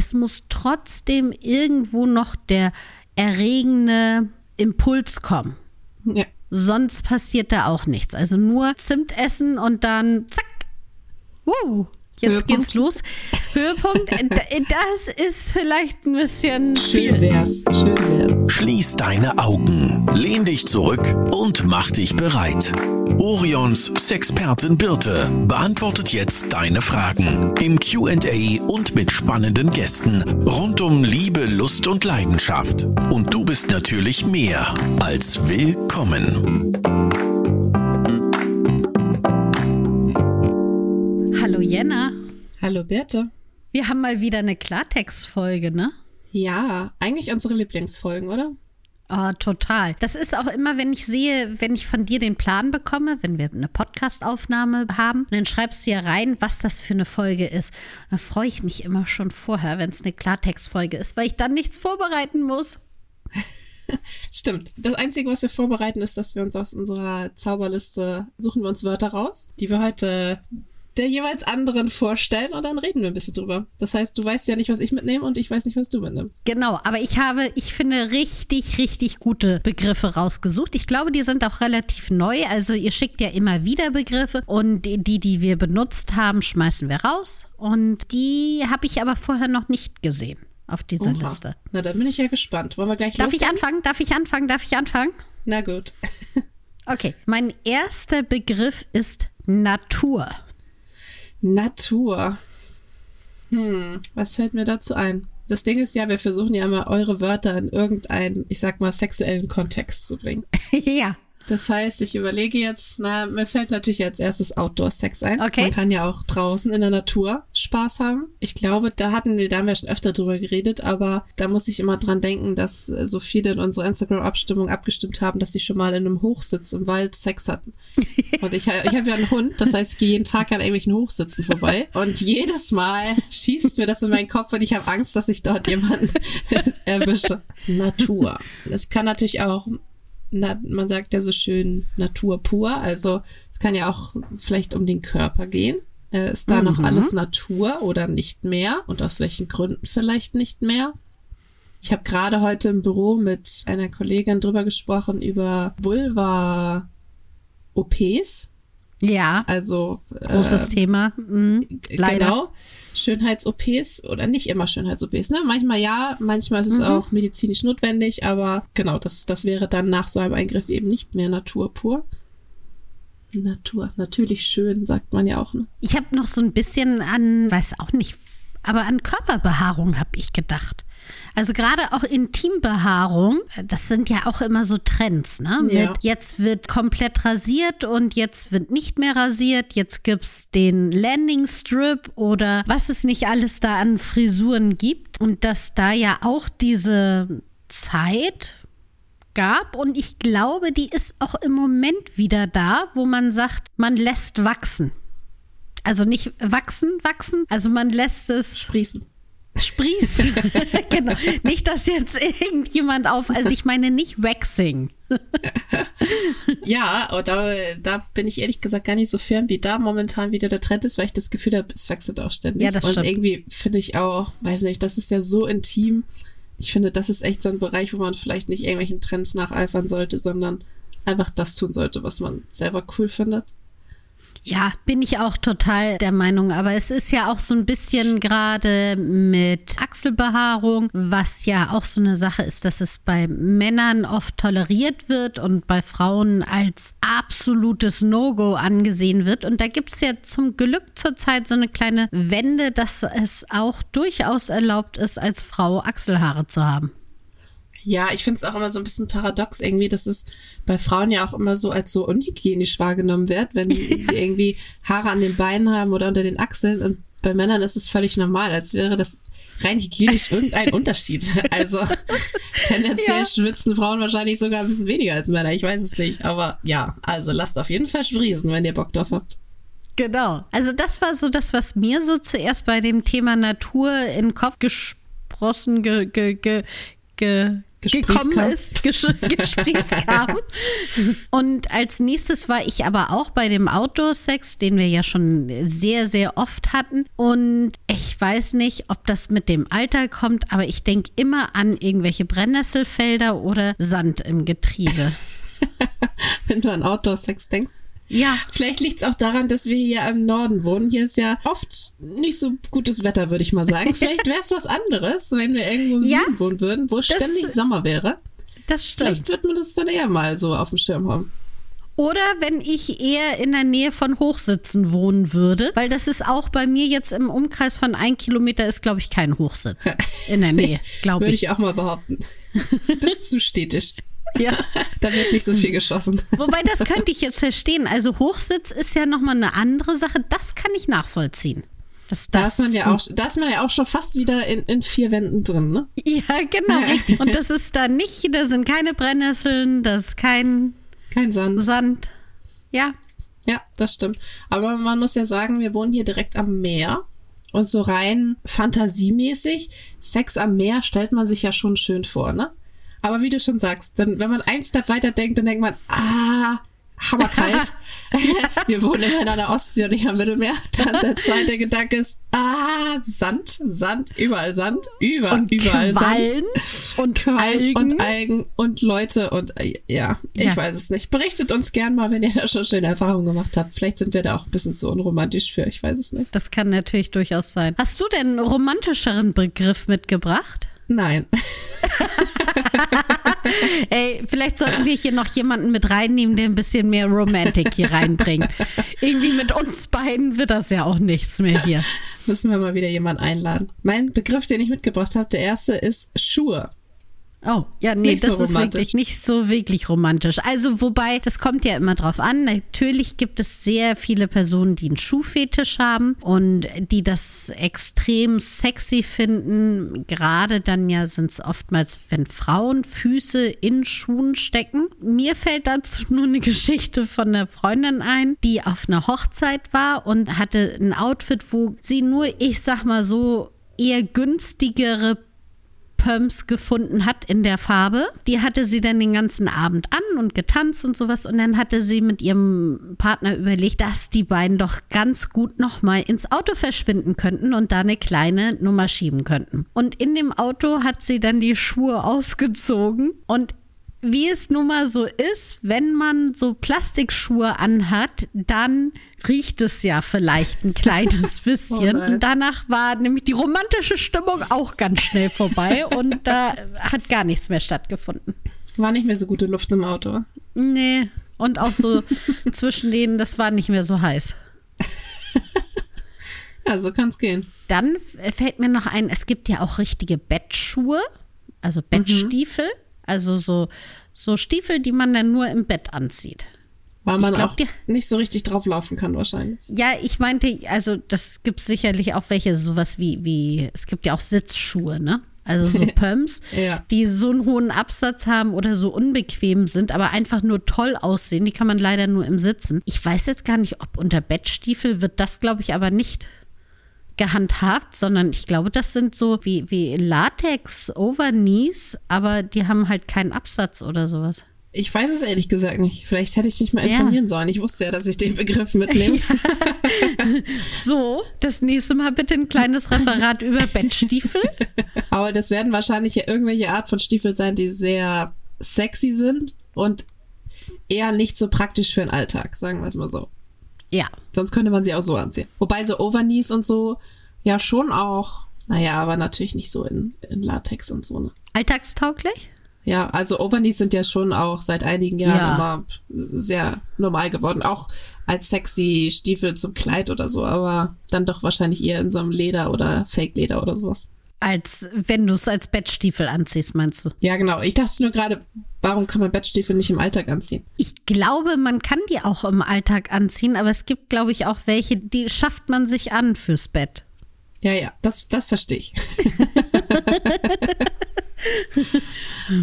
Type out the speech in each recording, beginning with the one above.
es muss trotzdem irgendwo noch der erregende Impuls kommen. Ja. Sonst passiert da auch nichts. Also nur Zimt essen und dann zack. Uh, jetzt Höhepunkt. geht's los. Höhepunkt, das ist vielleicht ein bisschen Schön viel. wär's. Schön wär's. Schließ deine Augen, lehn dich zurück und mach dich bereit. Orions Sexpertin Birte beantwortet jetzt deine Fragen im QA und mit spannenden Gästen rund um Liebe, Lust und Leidenschaft. Und du bist natürlich mehr als willkommen. Hallo Jenna. Hallo Bertha. Wir haben mal wieder eine Klartext-Folge, ne? Ja, eigentlich unsere Lieblingsfolgen, oder? Oh, total. Das ist auch immer, wenn ich sehe, wenn ich von dir den Plan bekomme, wenn wir eine Podcast-Aufnahme haben, dann schreibst du ja rein, was das für eine Folge ist. Da freue ich mich immer schon vorher, wenn es eine Klartext-Folge ist, weil ich dann nichts vorbereiten muss. Stimmt. Das Einzige, was wir vorbereiten, ist, dass wir uns aus unserer Zauberliste suchen wir uns Wörter raus, die wir heute der jeweils anderen vorstellen und dann reden wir ein bisschen drüber. Das heißt, du weißt ja nicht, was ich mitnehme und ich weiß nicht, was du mitnimmst. Genau, aber ich habe, ich finde, richtig, richtig gute Begriffe rausgesucht. Ich glaube, die sind auch relativ neu. Also ihr schickt ja immer wieder Begriffe und die, die, wir benutzt haben, schmeißen wir raus. Und die habe ich aber vorher noch nicht gesehen auf dieser Oha. Liste. Na, dann bin ich ja gespannt. Wollen wir gleich Darf ich anfangen? Darf ich anfangen? Darf ich anfangen? Na gut. Okay, mein erster Begriff ist Natur. Natur. Hm, was fällt mir dazu ein? Das Ding ist ja, wir versuchen ja immer eure Wörter in irgendeinen, ich sag mal, sexuellen Kontext zu bringen. ja, Das heißt, ich überlege jetzt, na, mir fällt natürlich als erstes Outdoor-Sex ein. Okay. Man kann ja auch draußen in der Natur Spaß haben. Ich glaube, da hatten wir, da haben wir schon öfter drüber geredet, aber da muss ich immer dran denken, dass äh, so viele in unserer Instagram-Abstimmung abgestimmt haben, dass sie schon mal in einem Hochsitz im Wald Sex hatten. Und ich, ich habe ja einen Hund, das heißt, ich gehe jeden Tag an irgendwelchen Hochsitzen vorbei. Und jedes Mal schießt mir das in meinen Kopf und ich habe Angst, dass ich dort jemanden erwische. Natur. Es kann natürlich auch na, man sagt ja so schön Natur pur, also es kann ja auch vielleicht um den Körper gehen. Äh, ist da noch Mhm. alles Natur oder nicht mehr? Und aus welchen Gründen vielleicht nicht mehr? Ich habe gerade heute im Büro mit einer Kollegin drüber gesprochen über Vulva-OPs. Ja, Also großes äh, Thema. Mhm. Leider. Genau. Schönheits-OPs oder nicht immer Schönheits-OPs, ne? Manchmal ja, manchmal ist es Mhm. auch medizinisch notwendig, aber genau, das, das wäre dann nach so einem Eingriff eben nicht mehr Natur pur. Natur, natürlich schön, sagt man ja auch, ne? Ich habe noch so ein bisschen an, weiß auch nicht, aber an Körperbehaarung habe ich gedacht. Also gerade auch Intimbehaarung, das sind ja auch immer so Trends, ne? Ja. Mit jetzt wird komplett rasiert und jetzt wird nicht mehr rasiert, jetzt gibt's den Landing Strip oder was es nicht alles da an Frisuren gibt und dass da ja auch diese Zeit gab und ich glaube, die ist auch im Moment wieder da, wo man sagt, man lässt wachsen. Also nicht wachsen, wachsen, also man lässt es Sprießen. sprießen. genau. Nicht, dass jetzt irgendjemand auf, also ich meine nicht waxing. Ja, und da, da bin ich ehrlich gesagt gar nicht so fern, wie da momentan wieder der Trend ist, weil ich das Gefühl habe, es wechselt auch ständig. Ja, das und stimmt. irgendwie finde ich auch, weiß nicht, das ist ja so intim. Ich finde, das ist echt so ein Bereich, wo man vielleicht nicht irgendwelchen Trends nacheifern sollte, sondern einfach das tun sollte, was man selber cool findet. Ja, bin ich auch total der Meinung. Aber es ist ja auch so ein bisschen gerade mit Achselbehaarung, was ja auch so eine Sache ist, dass es bei Männern oft toleriert wird und bei Frauen als absolutes No-Go angesehen wird. Und da gibt's ja zum Glück zurzeit so eine kleine Wende, dass es auch durchaus erlaubt ist, als Frau Achselhaare zu haben. Ja, ich finde es auch immer so ein bisschen paradox irgendwie, dass es bei Frauen ja auch immer so als so unhygienisch wahrgenommen wird, wenn sie irgendwie Haare an den Beinen haben oder unter den Achseln und bei Männern ist es völlig normal, als wäre das rein hygienisch irgendein Unterschied. Also tendenziell Ja. schwitzen Frauen wahrscheinlich sogar ein bisschen weniger als Männer, ich weiß es nicht, aber ja, also lasst auf jeden Fall sprießen, wenn ihr Bock drauf habt. Genau. Also das war so das, was mir so zuerst bei dem Thema Natur in den Kopf gesprossen, ge, ge, ge, ge, gekommen ist, ges gesprießt kam. Und als nächstes war ich aber auch bei dem Outdoor-Sex, den wir ja schon sehr, sehr oft hatten. Und ich weiß nicht, ob das mit dem Alter kommt, aber ich denke immer an irgendwelche Brennnesselfelder oder Sand im Getriebe. Wenn du an Outdoor-Sex denkst. Ja. Vielleicht liegt es auch daran, dass wir hier im Norden wohnen. Hier ist ja oft nicht so gutes Wetter, würde ich mal sagen. Vielleicht wäre es was anderes, wenn wir irgendwo im Ja, Süden wohnen würden, wo ständig Sommer wäre. Das stimmt. Vielleicht wird man das dann eher mal so auf dem Schirm haben. Oder wenn ich eher in der Nähe von Hochsitzen wohnen würde, weil das ist auch bei mir jetzt im Umkreis von ein Kilometer ist, glaube ich, kein Hochsitz in der Nähe, glaube Würde ich. ich auch mal behaupten. Das ist ein bisschen zu städtisch. Ja. Da wird nicht so viel geschossen. Wobei, das könnte ich jetzt verstehen. Also Hochsitz ist ja nochmal eine andere Sache. Das kann ich nachvollziehen. Das, Da ist man ja auch, da ist man ja auch schon fast wieder in, in vier Wänden drin, ne? Ja, genau. richtig. Und das ist da nicht, da sind keine Brennnesseln, das ist kein Kein Sand. Sand. Ja, Ja, das stimmt. Aber man muss ja sagen, wir wohnen hier direkt am Meer. Und so rein fantasiemäßig, Sex am Meer stellt man sich ja schon schön vor, ne? Aber wie du schon sagst, dann, wenn man ein Step weiter denkt, dann denkt man, ah, hammerkalt. wir wohnen immer in einer Ostsee und nicht am Mittelmeer. Dann der zweite Gedanke ist, ah, Sand, Sand, überall Sand, über, und überall Sand. Quallen und Qualm Algen. und Algen und Leute und äh, ja, ich Ja. weiß es nicht. Berichtet uns gern mal, wenn ihr da schon schöne Erfahrungen gemacht habt. Vielleicht sind wir da auch ein bisschen zu unromantisch für, ich weiß es nicht. Das kann natürlich durchaus sein. Hast du denn einen romantischeren Begriff mitgebracht? Nein. Ey, vielleicht sollten wir hier noch jemanden mit reinnehmen, der ein bisschen mehr Romantik hier reinbringt. Irgendwie mit uns beiden wird das ja auch nichts mehr hier. Müssen wir mal wieder jemanden einladen. Mein Begriff, den ich mitgebracht habe, der erste ist Schuhe. Oh, ja, nee, Nicht so das ist romantisch. wirklich nicht so wirklich romantisch. Also, wobei, das kommt ja immer drauf an. Natürlich gibt es sehr viele Personen, die einen Schuhfetisch haben und die das extrem sexy finden. Gerade dann ja sind es oftmals, wenn Frauen Füße in Schuhen stecken. Mir fällt dazu nur eine Geschichte von einer Freundin ein, die auf einer Hochzeit war und hatte ein Outfit, wo sie nur, ich sag mal so, eher günstigere Pumps gefunden hat in der Farbe. Die hatte sie dann den ganzen Abend an und getanzt und sowas. Und dann hatte sie mit ihrem Partner überlegt, dass die beiden doch ganz gut nochmal ins Auto verschwinden könnten und da eine kleine Nummer schieben könnten. Und in dem Auto hat sie dann die Schuhe ausgezogen und wie es nun mal so ist, wenn man so Plastikschuhe anhat, dann riecht es ja vielleicht ein kleines bisschen. nein. und danach war nämlich die romantische Stimmung auch ganz schnell vorbei und da hat gar nichts mehr stattgefunden. War nicht mehr so gute Luft im Auto. Nee. Und auch so zwischen denen, das war nicht mehr so heiß. Ja, so kann's gehen. Dann fällt mir noch ein, es gibt ja auch richtige Bettschuhe, also Bettstiefel. Also so, so Stiefel, die man dann nur im Bett anzieht. Weil man glaub, auch die- nicht so richtig drauf laufen kann wahrscheinlich. Ja, ich meinte, also das gibt sicherlich auch welche, sowas wie, wie, es gibt ja auch Sitzschuhe, ne? Also so Pumps, Ja. die so einen hohen Absatz haben oder so unbequem sind, aber einfach nur toll aussehen. Die kann man leider nur im Sitzen. Ich weiß jetzt gar nicht, ob unter Bettstiefel wird das, glaube ich, aber nicht gehandhabt, sondern ich glaube, das sind so wie, wie Latex Overknees, aber die haben halt keinen Absatz oder sowas. Ich weiß es ehrlich gesagt nicht. Vielleicht hätte ich mich mal Ja. informieren sollen. Ich wusste ja, dass ich den Begriff mitnehme. So, das nächste Mal bitte ein kleines Referat über Bettstiefel. Aber das werden wahrscheinlich ja irgendwelche Art von Stiefel sein, die sehr sexy sind und eher nicht so praktisch für den Alltag, sagen wir es mal so. Ja, Sonst könnte man sie auch so anziehen. Wobei so Overknees und so ja schon auch, naja, aber natürlich nicht so in, in Latex und so. Ne? alltagstauglich? Ja, also Overknees sind ja schon auch seit einigen Jahren Ja. immer sehr normal geworden. Auch als sexy Stiefel zum Kleid oder so, aber dann doch wahrscheinlich eher in so einem Leder oder Fake-Leder oder sowas. Als wenn du es als Bettstiefel anziehst, meinst du? Ja, genau. Ich dachte nur gerade, warum kann man Bettstiefel nicht im Alltag anziehen? Ich glaube, man kann die auch im Alltag anziehen, aber es gibt, glaube ich, auch welche, die schafft man sich an fürs Bett. Ja, ja, das, das verstehe ich.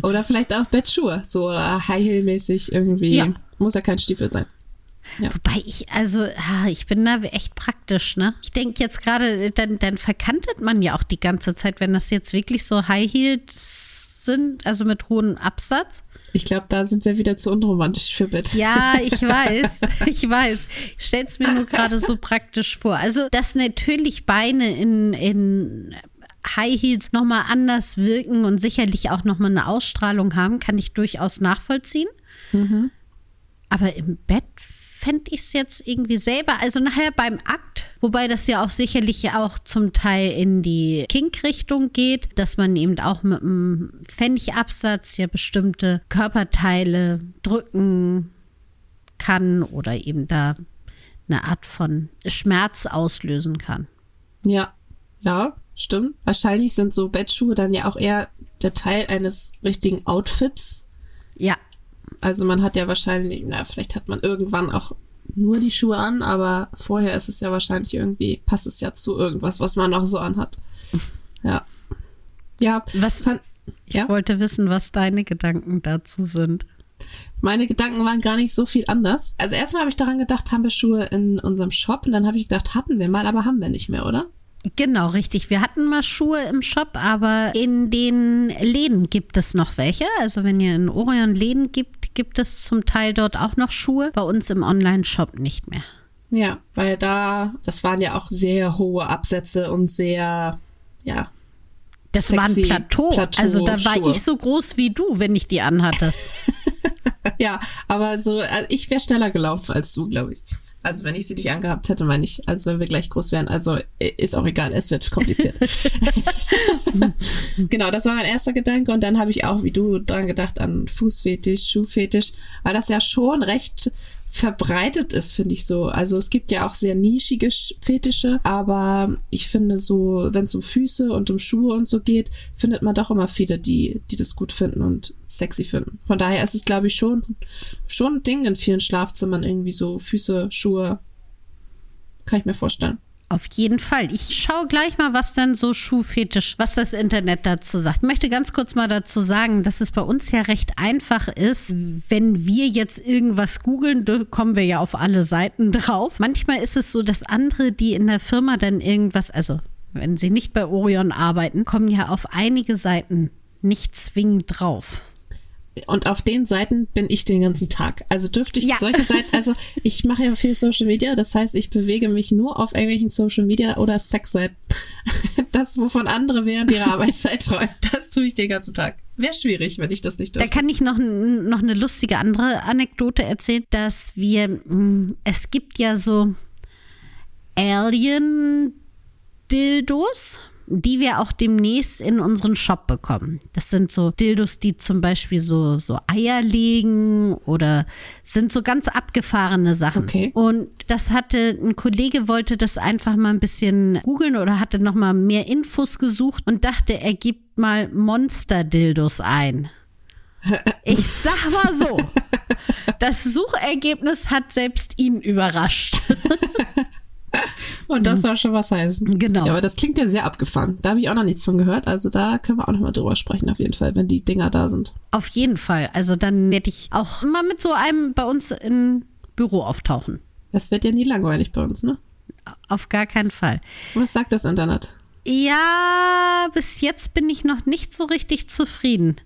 Oder vielleicht auch Bettschuhe, so äh, High-Heel-mäßig irgendwie. Ja. Muss ja kein Stiefel sein. Wobei ich, also, ich bin da echt praktisch, ne? Ich denke jetzt gerade, dann, dann verkantet man ja auch die ganze Zeit, wenn das jetzt wirklich so High Heels sind, also mit hohem Absatz. Ich glaube, da sind wir wieder zu unromantisch für Bett. Ja, ich weiß, ich weiß. Ich stell's mir nur gerade so praktisch vor. Also, dass natürlich Beine in, in High Heels nochmal anders wirken und sicherlich auch nochmal eine Ausstrahlung haben, kann ich durchaus nachvollziehen. Mhm. Aber im Bett fände ich es jetzt irgendwie selber, also nachher beim Akt, wobei das ja auch sicherlich auch zum Teil in die Kink-Richtung geht, dass man eben auch mit einem Pfennigabsatz ja bestimmte Körperteile drücken kann oder eben da eine Art von Schmerz auslösen kann. Ja, ja, stimmt. Wahrscheinlich sind so Bettschuhe dann ja auch eher der Teil eines richtigen Outfits. Ja, Also man hat ja wahrscheinlich, na, vielleicht hat man irgendwann auch nur die Schuhe an, aber vorher ist es ja wahrscheinlich irgendwie, passt es ja zu irgendwas, was man noch so anhat. Ja. Ja, Was- fand, ich ja, wollte wissen, was deine Gedanken dazu sind. meine Gedanken waren gar nicht so viel anders. Also erstmal habe ich daran gedacht, haben wir Schuhe in unserem Shop und dann habe ich gedacht, hatten wir mal, aber haben wir nicht mehr, oder? Genau, richtig. Wir hatten mal Schuhe im Shop, aber in den Läden gibt es noch welche. Also wenn ihr in Orion Läden gibt, gibt es zum Teil dort auch noch Schuhe. Bei uns im Online-Shop nicht mehr. Ja, weil da, das waren ja auch sehr hohe Absätze und sehr, ja, Das war ein Plateau. Plateau- also da war Schuhe. ich so groß wie du, wenn ich die anhatte. Ja, aber so, äh, ich wäre schneller gelaufen als du, glaube ich. Also wenn ich sie nicht angehabt hätte, meine ich, also wenn wir gleich groß wären, also äh, ist auch egal, es wird kompliziert. genau, das war mein erster Gedanke. Und dann habe ich auch, wie du, dran gedacht an Fußfetisch, Schuhfetisch, weil das ja schon recht verbreitet ist, finde ich so. Also es gibt ja auch sehr nischige Sch- Fetische, aber ich finde so, wenn es um Füße und um Schuhe und so geht, findet man doch immer viele, die, die das gut finden und sexy finden. Von daher ist es, glaube ich, schon, schon ein Ding in vielen Schlafzimmern irgendwie so Füße, Schuhe. Kann ich mir vorstellen. Auf jeden Fall. Ich schaue gleich mal, was denn so Schuhfetisch, was das Internet dazu sagt. Ich möchte ganz kurz mal dazu sagen, dass es bei uns ja recht einfach ist. Wenn wir jetzt irgendwas googeln, kommen wir ja auf alle Seiten drauf. Manchmal ist es so, dass andere, die in der Firma dann irgendwas, also wenn sie nicht bei Orion arbeiten, kommen ja auf einige Seiten nicht zwingend drauf. Und auf den Seiten bin ich den ganzen Tag. Also dürfte ich Ja. solche Seiten, also ich mache ja viel Social Media, das heißt, ich bewege mich nur auf irgendwelchen Social Media oder Sexseiten. Das, wovon andere während ihrer Arbeitszeit träumen, das tue ich den ganzen Tag. Wäre schwierig, wenn ich das nicht Da dürfte. kann ich noch, noch eine lustige andere Anekdote erzählen, dass wir, mh, es gibt ja so Alien-Dildos, die wir auch demnächst in unseren Shop bekommen. Das sind so Dildos, die zum Beispiel so, so Eier legen oder sind so ganz abgefahrene Sachen. Okay. Und das hatte, ein Kollege wollte das einfach mal ein bisschen googeln oder hatte noch mal mehr Infos gesucht und dachte, er gibt mal Monster-Dildos ein. Ich sag mal so, das Suchergebnis hat selbst ihn überrascht. Und das soll schon was heißen. Genau. Ja, aber das klingt ja sehr abgefahren. Da habe ich auch noch nichts von gehört. Also da können wir auch noch mal drüber sprechen, auf jeden Fall, wenn die Dinger da sind. Auf jeden Fall. Also dann werde ich auch mal mit so einem bei uns im Büro auftauchen. Das wird ja nie langweilig bei uns, ne? Auf gar keinen Fall. Was sagt das Internet? Ja, bis jetzt bin ich noch nicht so richtig zufrieden,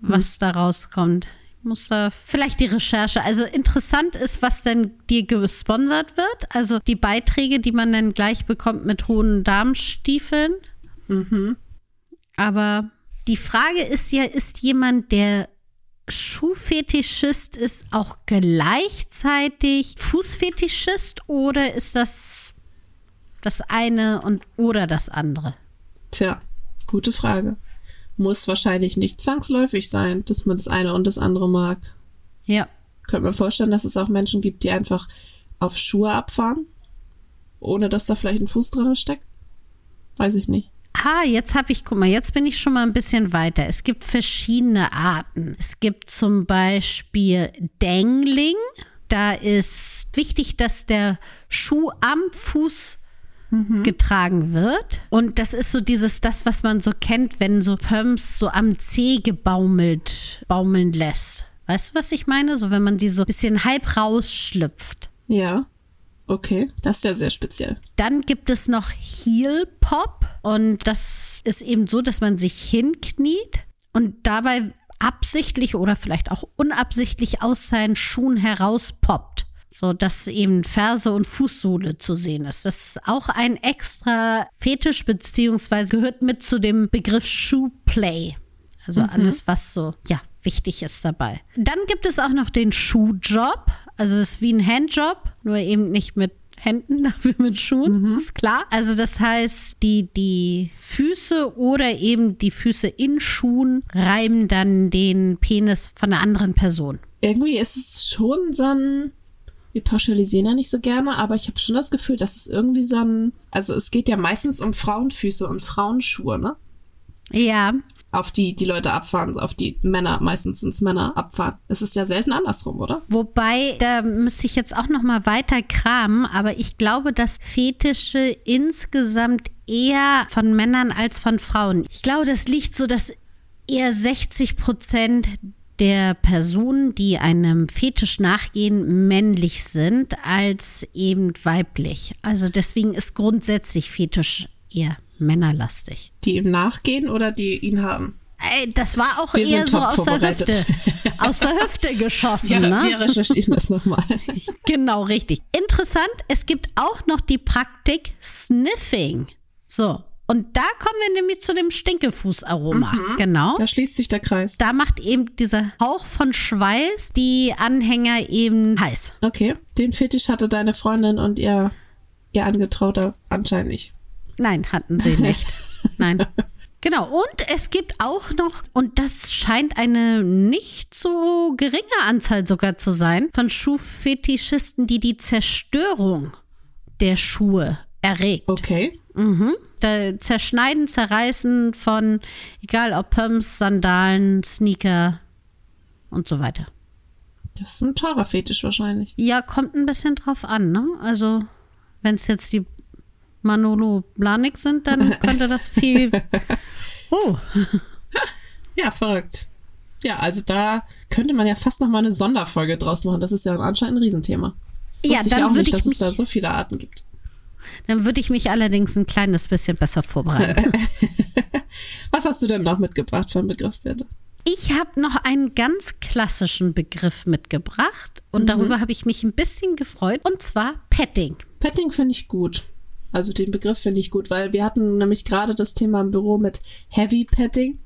was da rauskommt. Muss da vielleicht die Recherche. Also interessant ist, was denn dir gesponsert wird. Also die Beiträge, die man dann gleich bekommt mit hohen Darmstiefeln. Aber die Frage ist ja, ist jemand, der Schuhfetischist ist, auch gleichzeitig Fußfetischist oder ist das das eine und oder das andere? Tja, gute Frage. Muss wahrscheinlich nicht zwangsläufig sein, dass man das eine und das andere mag. Ja. Könnte mir vorstellen, dass es auch Menschen gibt, die einfach auf Schuhe abfahren, ohne dass da vielleicht ein Fuß drin steckt. Weiß ich nicht. Ah, jetzt habe ich, guck mal, jetzt bin ich schon mal ein bisschen weiter. Es gibt verschiedene Arten. Es gibt zum Beispiel Dangling. Da ist wichtig, dass der Schuh am Fuß getragen wird. Und das ist so dieses, das, was man so kennt, wenn so Pumps so am Zeh gebaumelt, baumeln lässt. Weißt du, was ich meine? So, wenn man die so ein bisschen halb rausschlüpft. Ja. Okay. Das ist ja sehr speziell. Dann gibt es noch Heel Pop und das ist eben so, dass man sich hinkniet und dabei absichtlich oder vielleicht auch unabsichtlich aus seinen Schuhen herauspoppt. So dass eben Ferse und Fußsohle zu sehen ist. Das ist auch ein extra Fetisch, beziehungsweise gehört mit zu dem Begriff Shoeplay. Also mhm. alles, was so, ja, wichtig ist dabei. Dann gibt es auch noch den Schuhjob. Also das ist wie ein Handjob, nur eben nicht mit Händen, dafür mit Schuhen, mhm. ist klar. Also das heißt, die, die Füße oder eben die Füße in Schuhen reiben dann den Penis von einer anderen Person. Irgendwie ist es schon so ein, wir pauschalisieren ja nicht so gerne, aber ich habe schon das Gefühl, dass es irgendwie so ein, also es geht ja meistens um Frauenfüße und Frauenschuhe, ne? Ja, auf die die Leute abfahren, auf die Männer, meistens ins Männer abfahren. Es ist ja selten andersrum, oder? Wobei, da müsste ich jetzt auch noch mal weiter kramen, aber ich glaube, dass Fetische insgesamt eher von Männern als von Frauen. Ich glaube, das liegt so, dass eher 60 Prozent der Personen, die einem Fetisch nachgehen, männlich sind als eben weiblich. Also deswegen ist grundsätzlich Fetisch eher männerlastig. Die ihm nachgehen oder die ihn haben? Ey, das war auch wir eher so aus der Hüfte. Aus der Hüfte geschossen. Ja, ne? Wir recherchieren das nochmal. genau, richtig. Interessant, es gibt auch noch die Praktik Sniffing. So. Und da kommen wir nämlich zu dem Stinkefußaroma. Mhm. Genau. Da schließt sich der Kreis. Da macht eben dieser Hauch von Schweiß die Anhänger eben heiß. Okay. Den Fetisch hatte deine Freundin und ihr, ihr Angetrauter anscheinend nicht. Nein, hatten sie nicht. Nein. Genau, und es gibt auch noch, und das scheint eine nicht so geringe Anzahl sogar zu sein, von Schuhfetischisten, die die Zerstörung der Schuhe erregt. Okay. Mhm. Da Zerschneiden, Zerreißen von, egal ob Pumps, Sandalen, Sneaker und so weiter. Das ist ein teurer Fetisch wahrscheinlich. Ja, kommt ein bisschen drauf an, ne? Also, wenn es jetzt die Manolo Blanik sind, dann könnte das viel. Oh. Ja, verrückt. Ja, also da könnte man ja fast noch mal eine Sonderfolge draus machen. Das ist ja anscheinend ein Riesenthema. Wusste ja, dann ich auch nicht, dass es da so viele Arten gibt. Dann würde ich mich allerdings ein kleines bisschen besser vorbereiten. Was hast du denn noch mitgebracht von Begriffswerte? Ich habe noch einen ganz klassischen Begriff mitgebracht und mhm. darüber habe ich mich ein bisschen gefreut und zwar Petting. Petting finde ich gut. Also den Begriff finde ich gut, weil wir hatten nämlich gerade das Thema im Büro mit Heavy Petting.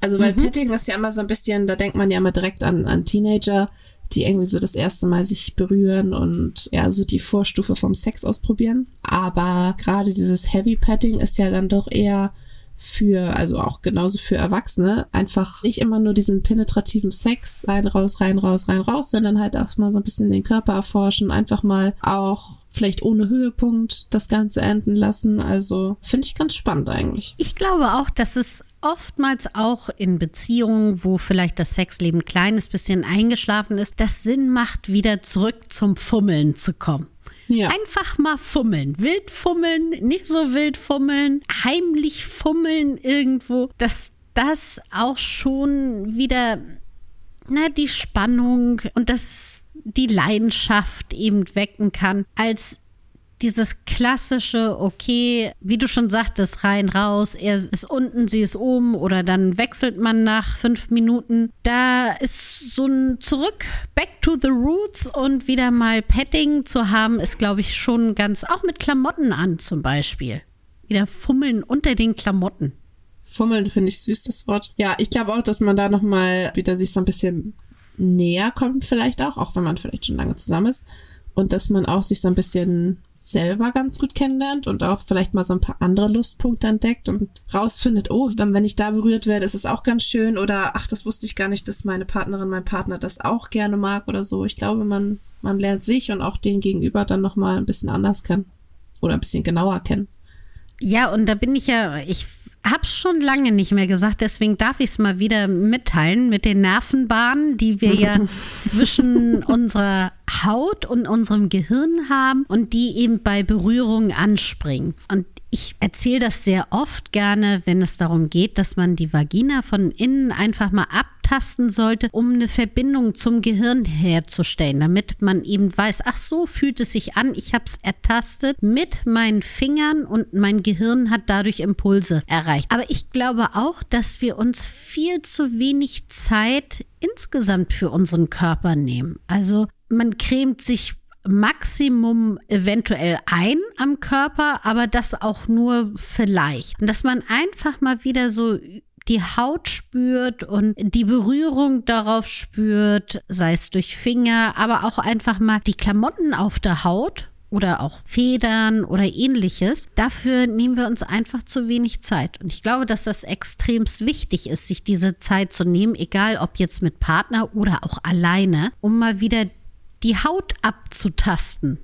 Also weil mhm. Petting ist ja immer so ein bisschen, da denkt man ja immer direkt an, an Teenager, die irgendwie so das erste Mal sich berühren und ja, so die Vorstufe vom Sex ausprobieren. Aber gerade dieses Heavy Petting ist ja dann doch eher für, also auch genauso für Erwachsene, einfach nicht immer nur diesen penetrativen Sex rein, raus, rein, raus, rein, raus, sondern halt auch mal so ein bisschen den Körper erforschen, einfach mal auch vielleicht ohne Höhepunkt das Ganze enden lassen. Also finde ich ganz spannend eigentlich. Ich glaube auch, dass es oftmals auch in Beziehungen, wo vielleicht das Sexleben kleines bisschen eingeschlafen ist, das Sinn macht, wieder zurück zum Fummeln zu kommen. Ja. Einfach mal fummeln. Wild fummeln, nicht so wild fummeln, heimlich fummeln irgendwo. Dass das auch schon wieder, na, die Spannung und das, die Leidenschaft eben wecken kann, als dieses klassische, okay, wie du schon sagtest, rein, raus, er ist unten, sie ist oben oder dann wechselt man nach fünf Minuten. Da ist so ein Zurück, back to the roots und wieder mal Petting zu haben, ist, glaube ich, schon ganz, auch mit Klamotten an zum Beispiel. Wieder fummeln unter den Klamotten. Fummeln finde ich süß, das Wort. Ja, ich glaube auch, dass man da nochmal wieder sich so ein bisschen näher kommt, vielleicht auch, auch wenn man vielleicht schon lange zusammen ist. Und dass man auch sich so ein bisschen selber ganz gut kennenlernt und auch vielleicht mal so ein paar andere Lustpunkte entdeckt und rausfindet, oh, wenn ich da berührt werde, ist es auch ganz schön oder ach, das wusste ich gar nicht, dass meine Partnerin, mein Partner das auch gerne mag oder so. Ich glaube, man, man lernt sich und auch den Gegenüber dann nochmal ein bisschen anders kennen oder ein bisschen genauer kennen. Ja, und da bin ich ja, ich hab's schon lange nicht mehr gesagt, deswegen darf ich es mal wieder mitteilen mit den Nervenbahnen, die wir ja zwischen unserer Haut und unserem Gehirn haben und die eben bei Berührungen anspringen. Und ich erzähle das sehr oft gerne, wenn es darum geht, dass man die Vagina von innen einfach mal ab abtasten sollte, um eine Verbindung zum Gehirn herzustellen, damit man eben weiß, ach so fühlt es sich an, ich habe es ertastet mit meinen Fingern und mein Gehirn hat dadurch Impulse erreicht. Aber ich glaube auch, dass wir uns viel zu wenig Zeit insgesamt für unseren Körper nehmen. Also man cremt sich Maximum eventuell ein am Körper, aber das auch nur vielleicht. Und dass man einfach mal wieder so die Haut spürt und die Berührung darauf spürt, sei es durch Finger, aber auch einfach mal die Klamotten auf der Haut oder auch Federn oder ähnliches. Dafür nehmen wir uns einfach zu wenig Zeit. Und ich glaube, dass das extremst wichtig ist, sich diese Zeit zu nehmen, egal ob jetzt mit Partner oder auch alleine, um mal wieder die Haut abzutasten.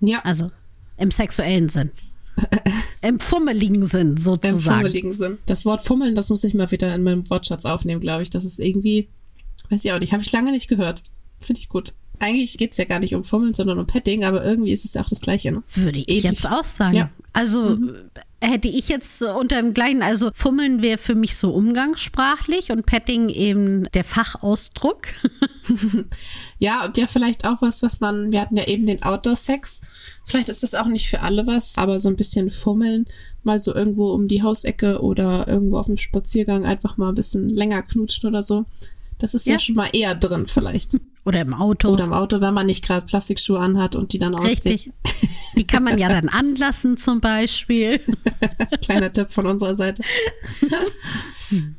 Ja. Also im sexuellen Sinn. Im fummeligen Sinn sozusagen. Im fummeligen Sinn. Das Wort fummeln, das muss ich mal wieder in meinem Wortschatz aufnehmen, glaube ich. Das ist irgendwie, weiß ich auch nicht, habe ich lange nicht gehört. Finde ich gut. Eigentlich geht es ja gar nicht um Fummeln, sondern um Petting, aber irgendwie ist es ja auch das Gleiche. Ne? Würde ich Ähnlich. jetzt auch sagen. Ja. Also mhm hätte ich jetzt unter dem gleichen, also Fummeln wäre für mich so umgangssprachlich und Petting eben der Fachausdruck. ja, und ja, vielleicht auch was, was man, wir hatten ja eben den Outdoor-Sex. Vielleicht ist das auch nicht für alle was, aber so ein bisschen Fummeln, mal so irgendwo um die Hausecke oder irgendwo auf dem Spaziergang einfach mal ein bisschen länger knutschen oder so. Das ist ja, ja schon mal eher drin vielleicht. Oder im Auto. Oder im Auto, wenn man nicht gerade Plastikschuhe anhat und die dann aussieht. Richtig. Die kann man ja dann anlassen zum Beispiel. Kleiner Tipp von unserer Seite.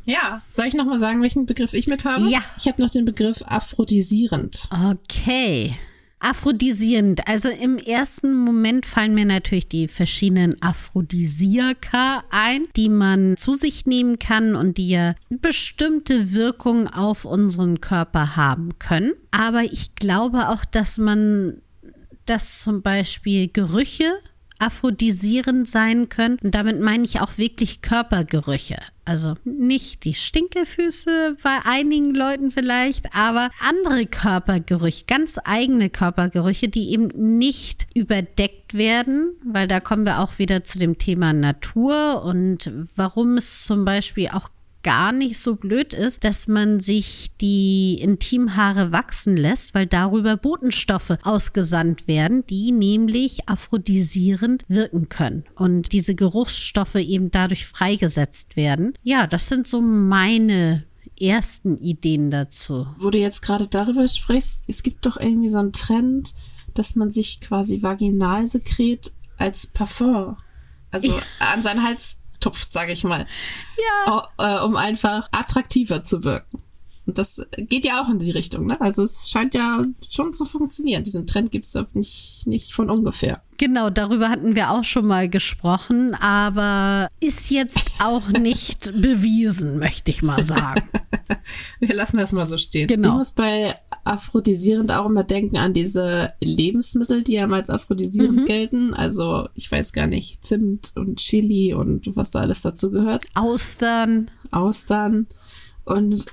ja, soll ich nochmal sagen, welchen Begriff ich mit habe? Ja. Ich habe noch den Begriff aphrodisierend. Okay. Aphrodisierend. Also im ersten Moment fallen mir natürlich die verschiedenen Aphrodisiaka ein, die man zu sich nehmen kann und die ja bestimmte Wirkung auf unseren Körper haben können. Aber ich glaube auch, dass man dass zum Beispiel Gerüche aphrodisierend sein können. Und damit meine ich auch wirklich Körpergerüche. Also nicht die Stinkefüße bei einigen Leuten vielleicht, aber andere Körpergerüche, ganz eigene Körpergerüche, die eben nicht überdeckt werden, weil da kommen wir auch wieder zu dem Thema Natur und warum es zum Beispiel auch gar nicht so blöd ist, dass man sich die Intimhaare wachsen lässt, weil darüber Botenstoffe ausgesandt werden, die nämlich aphrodisierend wirken können und diese Geruchsstoffe eben dadurch freigesetzt werden. Ja, das sind so meine ersten Ideen dazu. Wo du jetzt gerade darüber sprichst, es gibt doch irgendwie so einen Trend, dass man sich quasi Vaginalsekret als Parfum, also ja. an seinen Hals tupft, sage ich mal. Ja. Äh, um einfach attraktiver zu wirken. Und das geht ja auch in die Richtung, ne? Also es scheint ja schon zu funktionieren. Diesen Trend gibt es nicht, nicht von ungefähr. Genau, darüber hatten wir auch schon mal gesprochen, aber ist jetzt auch nicht bewiesen, möchte ich mal sagen. wir lassen das mal so stehen. Genau. Ich muss bei aphrodisierend auch immer denken an diese Lebensmittel, die ja mal als aphrodisierend mhm. gelten. Also ich weiß gar nicht, Zimt und Chili und was da alles dazu gehört. Austern. Austern. Und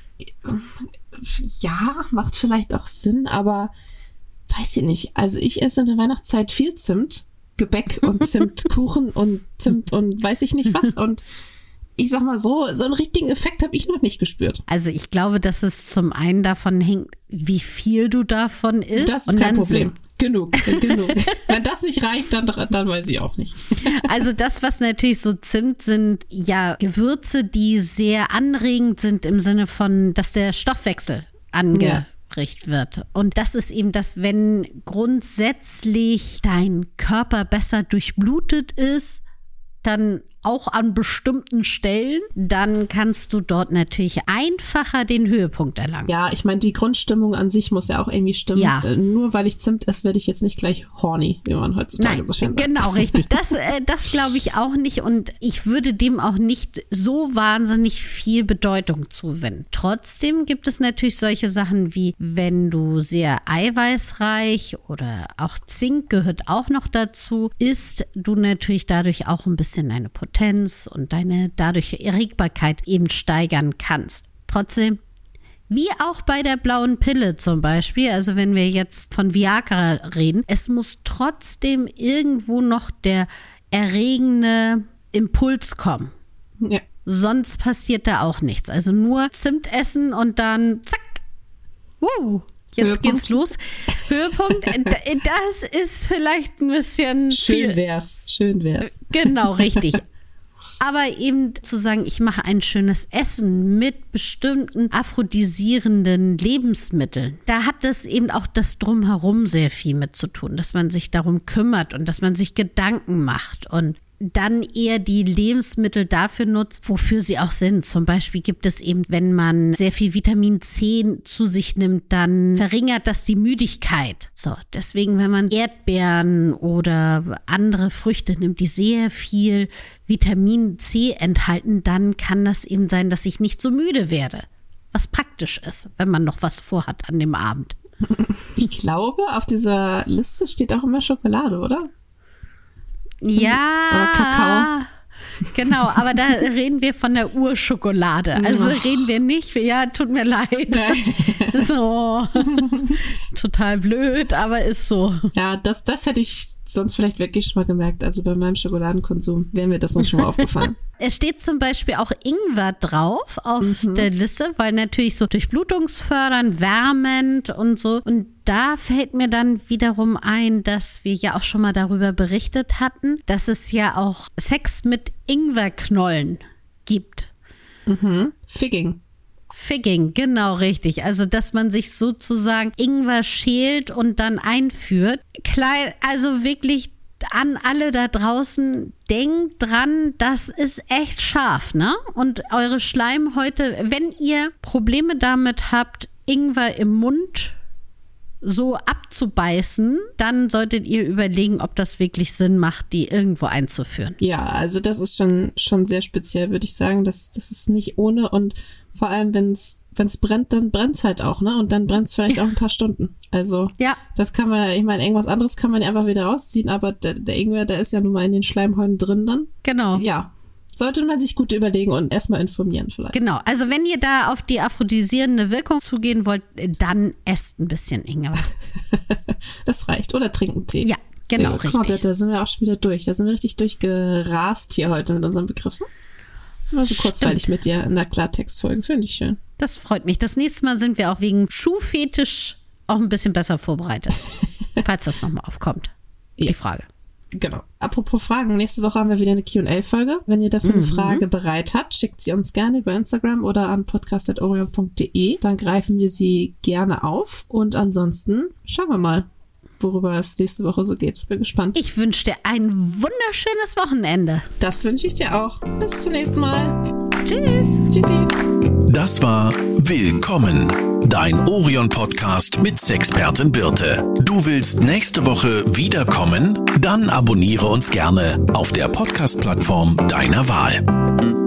ja, macht vielleicht auch Sinn, aber weiß ich nicht. Also ich esse in der Weihnachtszeit viel Zimt, Gebäck und Zimtkuchen und Zimt und weiß ich nicht was. Und ich sag mal so, so einen richtigen Effekt habe ich noch nicht gespürt. Also ich glaube, dass es zum einen davon hängt, wie viel du davon isst. Das ist kein Problem. Genug, genug. Wenn das nicht reicht, dann, dann weiß ich auch nicht. Also das, was natürlich so Zimt sind, ja, Gewürze, die sehr anregend sind im Sinne von, dass der Stoffwechsel ange ja wird. Und das ist eben das, wenn grundsätzlich dein Körper besser durchblutet ist, dann auch an bestimmten Stellen, dann kannst du dort natürlich einfacher den Höhepunkt erlangen. Ja, ich meine, die Grundstimmung an sich muss ja auch irgendwie stimmen. Ja. Äh, nur weil ich Zimt esse, werde ich jetzt nicht gleich horny, wie man heutzutage Nein, so schön sagt. Genau, richtig. Das, äh, das glaube ich auch nicht und ich würde dem auch nicht so wahnsinnig viel Bedeutung zuwenden. Trotzdem gibt es natürlich solche Sachen wie, wenn du sehr eiweißreich oder auch Zink gehört auch noch dazu, isst du natürlich dadurch auch ein bisschen deine Potenz Potenz und deine dadurch Erregbarkeit eben steigern kannst. Trotzdem, wie auch bei der blauen Pille zum Beispiel, also wenn wir jetzt von Viagra reden, es muss trotzdem irgendwo noch der erregende Impuls kommen. Ja. Sonst passiert da auch nichts. Also nur Zimt essen und dann zack. Uh, jetzt Höhepunkt. geht's los. Höhepunkt, das ist vielleicht ein bisschen Schön viel. wär's. Schön wär's. Genau, richtig. Aber eben zu sagen, ich mache ein schönes Essen mit bestimmten aphrodisierenden Lebensmitteln, da hat das eben auch das Drumherum sehr viel mit zu tun, dass man sich darum kümmert und dass man sich Gedanken macht. Und dann eher die Lebensmittel dafür nutzt, wofür sie auch sind. Zum Beispiel gibt es eben, wenn man sehr viel Vitamin C zu sich nimmt, dann verringert das die Müdigkeit. So, deswegen, wenn man Erdbeeren oder andere Früchte nimmt, die sehr viel Vitamin C enthalten, dann kann das eben sein, dass ich nicht so müde werde. Was praktisch ist, wenn man noch was vorhat an dem Abend. Ich glaube, auf dieser Liste steht auch immer Schokolade, oder? Ja. Oder Kakao. Genau, aber da reden wir von der Urschokolade. Also reden wir nicht, ja, tut mir leid. So, total blöd, aber ist so. Ja, das, das hätte ich sonst vielleicht wirklich schon mal gemerkt. Also bei meinem Schokoladenkonsum wäre mir das noch schon mal aufgefallen. Es steht zum Beispiel auch Ingwer drauf auf der Liste, weil natürlich so durchblutungsfördernd, wärmend und so. Und da fällt mir dann wiederum ein, dass wir ja auch schon mal darüber berichtet hatten, dass es ja auch Sex mit Ingwerknollen gibt. Figging. Figging, genau richtig. Also, dass man sich sozusagen Ingwer schält und dann einführt. Klein, also wirklich an alle da draußen, denkt dran, das ist echt scharf, ne? Und eure Schleimhäute, wenn ihr Probleme damit habt, Ingwer im Mund so abzubeißen, dann solltet ihr überlegen, ob das wirklich Sinn macht, die irgendwo einzuführen. Ja, also das ist schon, schon sehr speziell, würde ich sagen. Das, das ist nicht ohne und vor allem, wenn es wenn es brennt, dann brennt's halt auch, ne? Und dann brennt's vielleicht auch ein paar Stunden. Also Ja. das kann man, ich meine, irgendwas anderes kann man ja einfach wieder rausziehen, aber der, der Ingwer, der ist ja nun mal in den Schleimhäuten drin dann. Genau. Ja, sollte man sich gut überlegen und erstmal informieren vielleicht. Genau, also wenn ihr da auf die aphrodisierende Wirkung zugehen wollt, dann esst ein bisschen Ingwer. Das reicht. Oder trinken Tee. Ja, genau, richtig. da sind wir auch schon wieder durch. Da sind wir richtig durchgerast hier heute mit unseren Begriffen. Das war so kurzweilig mit dir in der Klartextfolge. Finde ich schön. Das freut mich. Das nächste Mal sind wir auch wegen Schuhfetisch auch ein bisschen besser vorbereitet. falls das nochmal aufkommt. Ja. Die Frage. Genau. Apropos Fragen, nächste Woche haben wir wieder eine Q&A-Folge. Wenn ihr dafür eine Frage bereit habt, schickt sie uns gerne über Instagram oder an podcast.orion.de. Dann greifen wir sie gerne auf. Und ansonsten schauen wir mal, worüber es nächste Woche so geht. Bin gespannt. Ich wünsche dir ein wunderschönes Wochenende. Das wünsche ich dir auch. Bis zum nächsten Mal. Tschüss. Tschüssi. Das war Willkommen, dein Orion-Podcast mit Sexpertin Birte. Du willst nächste Woche wiederkommen? Dann abonniere uns gerne auf der Podcast-Plattform deiner Wahl.